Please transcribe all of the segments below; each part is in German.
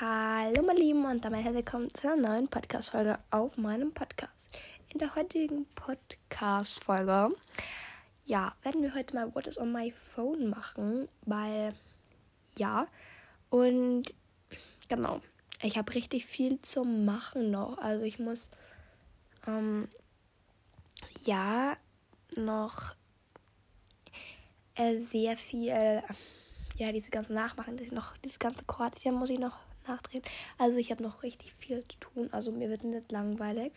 Hallo meine Lieben und damit herzlich willkommen zu einer neuen Podcast-Folge auf meinem Podcast. In der heutigen Podcast-Folge, ja, werden wir heute mal What is on my phone machen, weil, ja, und genau, ich habe richtig viel zu machen noch. Also ich muss, ähm, ja, noch äh, sehr viel, äh, ja, diese ganzen Nachmachen, das noch, dieses ganze Kroatien muss ich noch nachdrehen. Also ich habe noch richtig viel zu tun. Also mir wird nicht langweilig.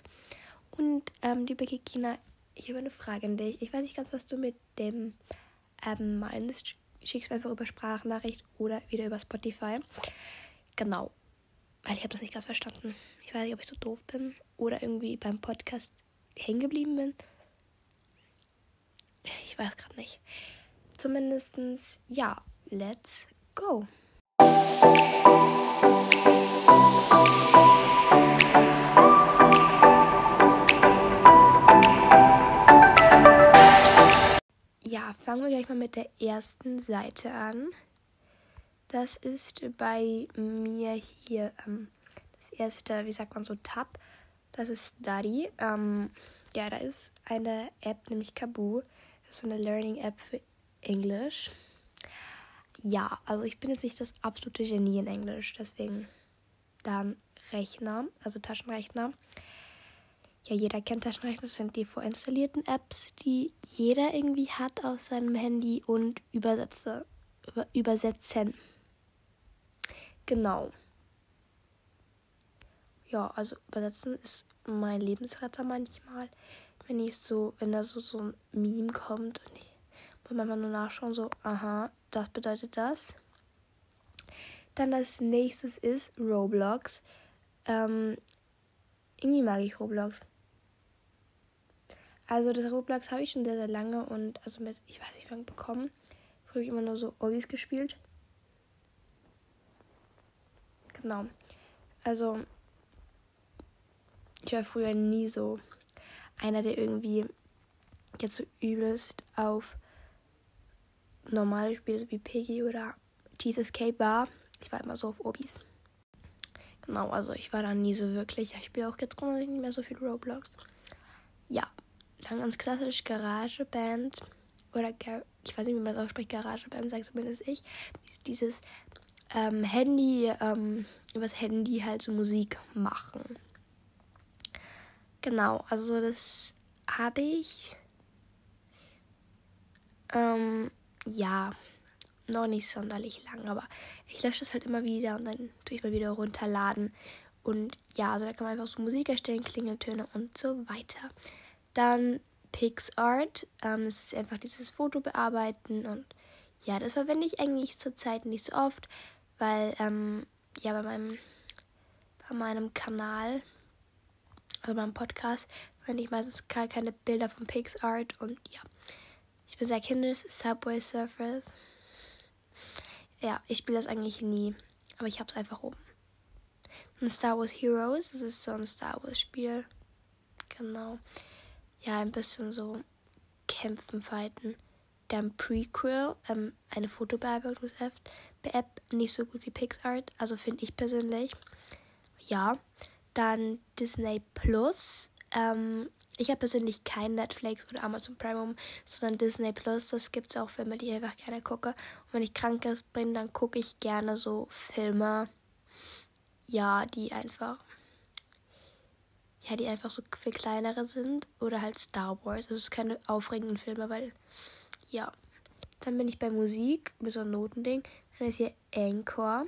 Und ähm, liebe Kikina, ich habe eine Frage an dich. Ich weiß nicht ganz, was du mit dem ähm, meinst. Schickst du einfach über Sprachnachricht oder wieder über Spotify. Genau. Weil ich habe das nicht ganz verstanden. Ich weiß nicht, ob ich so doof bin oder irgendwie beim Podcast hängen geblieben bin. Ich weiß gerade nicht. Zumindestens ja, let's go. Fangen wir gleich mal mit der ersten Seite an. Das ist bei mir hier ähm, das erste, wie sagt man so, Tab. Das ist Study. Ähm, ja, da ist eine App, nämlich Kaboo. Das ist so eine Learning-App für Englisch. Ja, also ich bin jetzt nicht das absolute Genie in Englisch, deswegen dann Rechner, also Taschenrechner. Ja, jeder kennt Taschenrechner, das sind die vorinstallierten Apps, die jeder irgendwie hat auf seinem Handy und Übersetze, über, übersetzen. Genau. Ja, also übersetzen ist mein Lebensretter manchmal, wenn ich so, wenn da so, so ein Meme kommt und ich muss manchmal nur nachschauen, so, aha, das bedeutet das. Dann als nächstes ist Roblox. Ähm, irgendwie mag ich Roblox. Also das Roblox habe ich schon sehr, sehr lange und also mit, ich weiß nicht wann bekommen. Früher habe ich immer nur so Obis gespielt. Genau. Also ich war früher nie so einer, der irgendwie jetzt so übelst auf normale Spiele so wie Piggy oder Cheese Escape war. Ich war immer so auf Obis. Genau, also ich war da nie so wirklich. Ich spiele auch jetzt grundsätzlich nicht mehr so viel Roblox. Ja, dann ganz klassisch Garageband oder Gar ich weiß nicht, wie man das ausspricht, Garageband, sagt zumindest ich. Dieses ähm, Handy, ähm, übers Handy halt so Musik machen. Genau, also das habe ich. Ähm, ja, noch nicht sonderlich lang, aber ich lösche das halt immer wieder und dann tue ich mal wieder runterladen. Und ja, also da kann man einfach so Musik erstellen, Klingeltöne und so weiter. Dann PixArt, ähm, das ist einfach dieses Foto bearbeiten und ja, das verwende ich eigentlich zurzeit nicht so oft, weil ähm, ja bei meinem bei meinem Kanal, also meinem Podcast, verwende ich meistens gar keine Bilder von PixArt und ja. Ich bin sehr kindisch, Subway Surfers. Ja, ich spiele das eigentlich nie, aber ich habe es einfach oben. Ein Star Wars Heroes, das ist so ein Star Wars Spiel. Genau. Ja, ein bisschen so kämpfen, fighten. Dann Prequel, ähm, eine Fotobearbeitungs-App, nicht so gut wie PixArt, also finde ich persönlich. Ja. Dann Disney Plus, ähm, ich habe persönlich kein Netflix oder Amazon Prime, sondern Disney Plus. Das gibt es auch Filme, die ich einfach gerne gucke. Und wenn ich krank bin, dann gucke ich gerne so Filme, ja, die einfach, ja, die einfach so viel kleinere sind. Oder halt Star Wars. Also es ist keine aufregenden Filme, weil, ja. Dann bin ich bei Musik mit so einem Notending. Dann ist hier Anchor.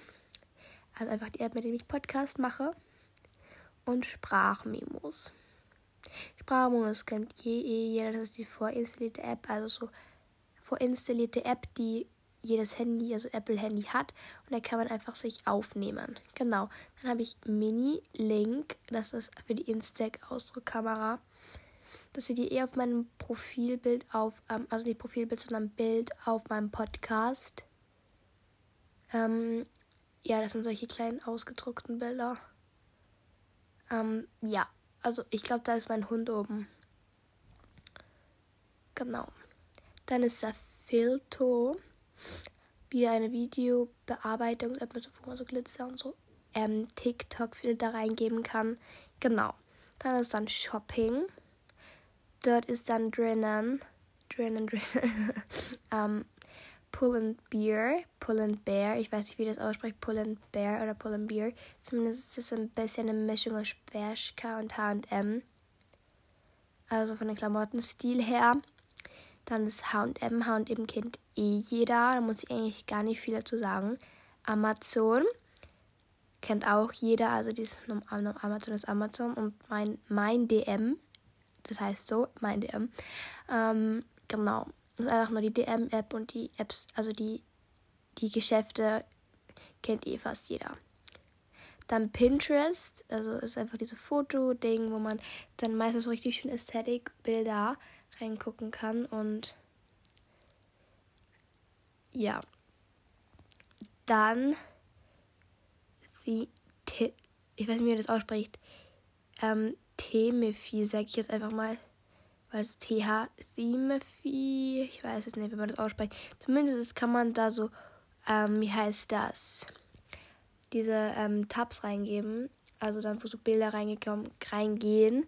Also einfach die App, mit der ich Podcast mache. Und Sprachmemos. Sprachmodus kennt jeder, das ist die vorinstallierte App, also so vorinstallierte App, die jedes Handy, also Apple-Handy hat. Und da kann man einfach sich aufnehmen. Genau. Dann habe ich Mini-Link, das ist für die Instax-Ausdruckkamera. Das seht ihr eh auf meinem Profilbild auf, ähm, also nicht Profilbild, sondern Bild auf meinem Podcast. Ähm, ja, das sind solche kleinen ausgedruckten Bilder. Ähm, ja, also ich glaube, da ist mein Hund oben. Genau. Dann ist da Filto. Wieder eine Videobearbeitungs-App mit so, man so Glitzer und so ähm, TikTok-Filter reingeben kann. Genau. Dann ist dann Shopping. Dort ist dann drinnen, drinnen, drinnen, ähm, Pull and Beer, Pull and Bear. Ich weiß nicht, wie das ausspricht, Pull and Bear oder Pull and Beer. Zumindest ist es ein bisschen eine Mischung aus Bershka und H&M. Also von den Klamottenstil her. Dann ist H&M. H&M kennt eh jeder. Da muss ich eigentlich gar nicht viel dazu sagen. Amazon kennt auch jeder. Also dieses Amazon ist Amazon und mein, mein DM. Das heißt so, mein DM. Ähm, genau. Das ist einfach nur die DM-App und die Apps, also die, die Geschäfte kennt eh fast jeder. Dann Pinterest, also ist einfach dieses Foto-Ding, wo man dann meistens so richtig schön Ästhetik-Bilder reingucken kann und ja. Dann die, ich weiß nicht, wie man das ausspricht, ähm, Temefi, sag ich jetzt einfach mal. Weil es TH, Themefi, ich weiß jetzt nicht, wie man das ausspricht. Zumindest kann man da so, ähm, wie heißt das? Diese ähm, Tabs reingeben. Also dann, wo so Bilder reingekommen, reingehen.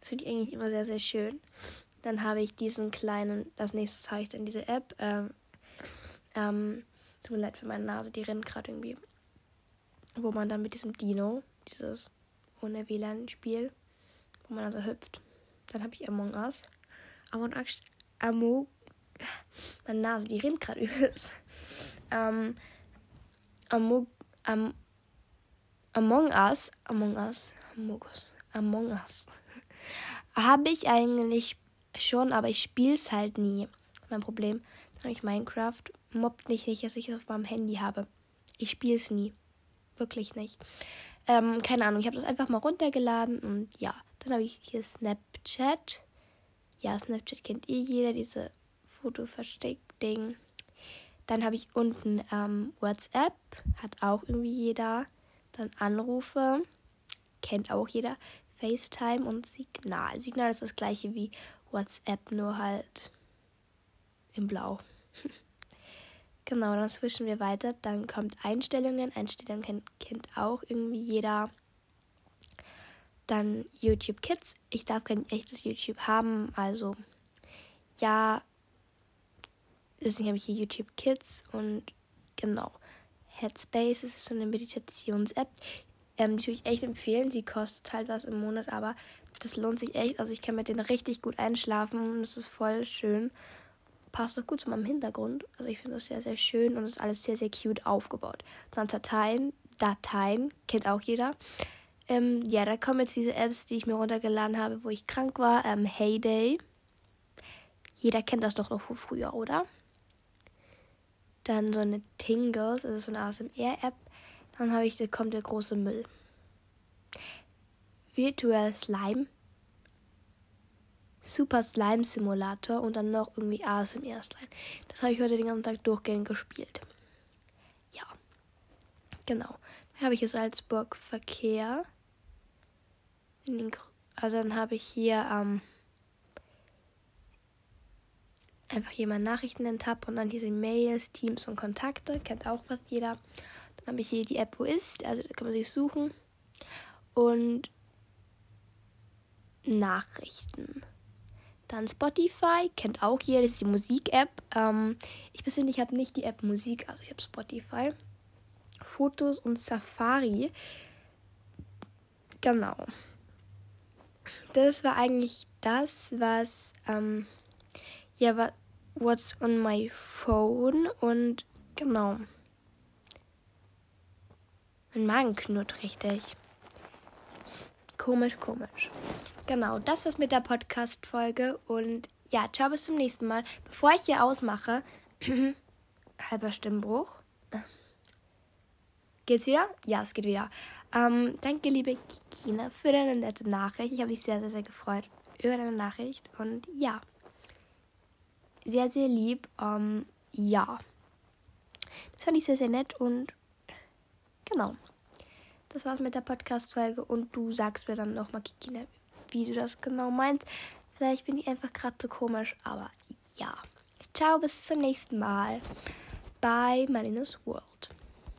Das finde ich eigentlich immer sehr, sehr schön. Dann habe ich diesen kleinen, als nächstes habe ich dann diese App. Ähm, ähm, tut mir leid für meine Nase, die rennt gerade irgendwie. Wo man dann mit diesem Dino, dieses ohne WLAN-Spiel, wo man also hüpft. Dann habe ich Among Us. Among Us. Among. Meine Nase, die rennt gerade übelst. Ähm, Among. Am, Among Us. Among Us. Among Us. Among Us. habe ich eigentlich schon, aber ich spiele es halt nie. Mein Problem. Dann habe ich Minecraft. Mobbt nicht, nicht, dass ich es auf meinem Handy habe. Ich spiele es nie. Wirklich nicht. Ähm, keine Ahnung, ich habe das einfach mal runtergeladen und ja. Dann habe ich hier Snapchat. Ja, Snapchat kennt eh jeder, diese Foto-Versteck-Ding. Dann habe ich unten ähm, WhatsApp, hat auch irgendwie jeder. Dann Anrufe, kennt auch jeder. FaceTime und Signal. Signal ist das gleiche wie WhatsApp, nur halt in Blau. genau, dann switchen wir weiter. Dann kommt Einstellungen. Einstellungen kennt, kennt auch irgendwie jeder. Dann YouTube Kids. Ich darf kein echtes YouTube haben. Also ja, deswegen habe ich hier YouTube Kids und genau. Headspace das ist so eine Meditations-App. Ähm, die würde ich echt empfehlen. Sie kostet halt was im Monat, aber das lohnt sich echt. Also ich kann mit denen richtig gut einschlafen und es ist voll schön. Passt auch gut zu meinem Hintergrund. Also ich finde das sehr, sehr schön und ist alles sehr, sehr cute aufgebaut. Dann Dateien. Dateien kennt auch jeder. Ähm, ja, da kommen jetzt diese Apps, die ich mir runtergeladen habe, wo ich krank war. Ähm, Heyday. Jeder kennt das doch noch von früher, oder? Dann so eine Tingles, also so eine ASMR-App. Dann habe ich, da kommt der große Müll. Virtual Slime. Super Slime Simulator und dann noch irgendwie ASMR Slime. Das habe ich heute den ganzen Tag durchgehend gespielt. Ja. Genau. Dann habe ich jetzt Salzburg Verkehr. also dann habe ich hier ähm, einfach hier mal Nachrichten in Tab und dann hier sind Mails, Teams und Kontakte. Kennt auch fast jeder. Dann habe ich hier die App, wo ist. Also da kann man sich suchen. Und Nachrichten. Dann Spotify, kennt auch jeder, das ist die Musik-App. Ähm, ich persönlich habe nicht die App Musik, also ich habe Spotify. Fotos und Safari. Genau. Das war eigentlich das, was, ähm, ja, what's on my phone und genau. Mein Magen knurrt richtig. Komisch, komisch. Genau, das war's mit der Podcast-Folge. Und ja, ciao, bis zum nächsten Mal. Bevor ich hier ausmache, halber Stimmbruch. Geht's wieder? Ja, es geht wieder. Ähm, danke, liebe Kina, für deine nette Nachricht. Ich habe mich sehr, sehr, sehr gefreut über deine Nachricht. Und ja, sehr, sehr lieb. Ähm, ja, das fand ich sehr, sehr nett und Genau. Das war's mit der Podcast-Folge und du sagst mir dann nochmal, Kikina, wie du das genau meinst. Vielleicht bin ich einfach gerade so komisch, aber ja. Ciao, bis zum nächsten Mal bei Marinas World.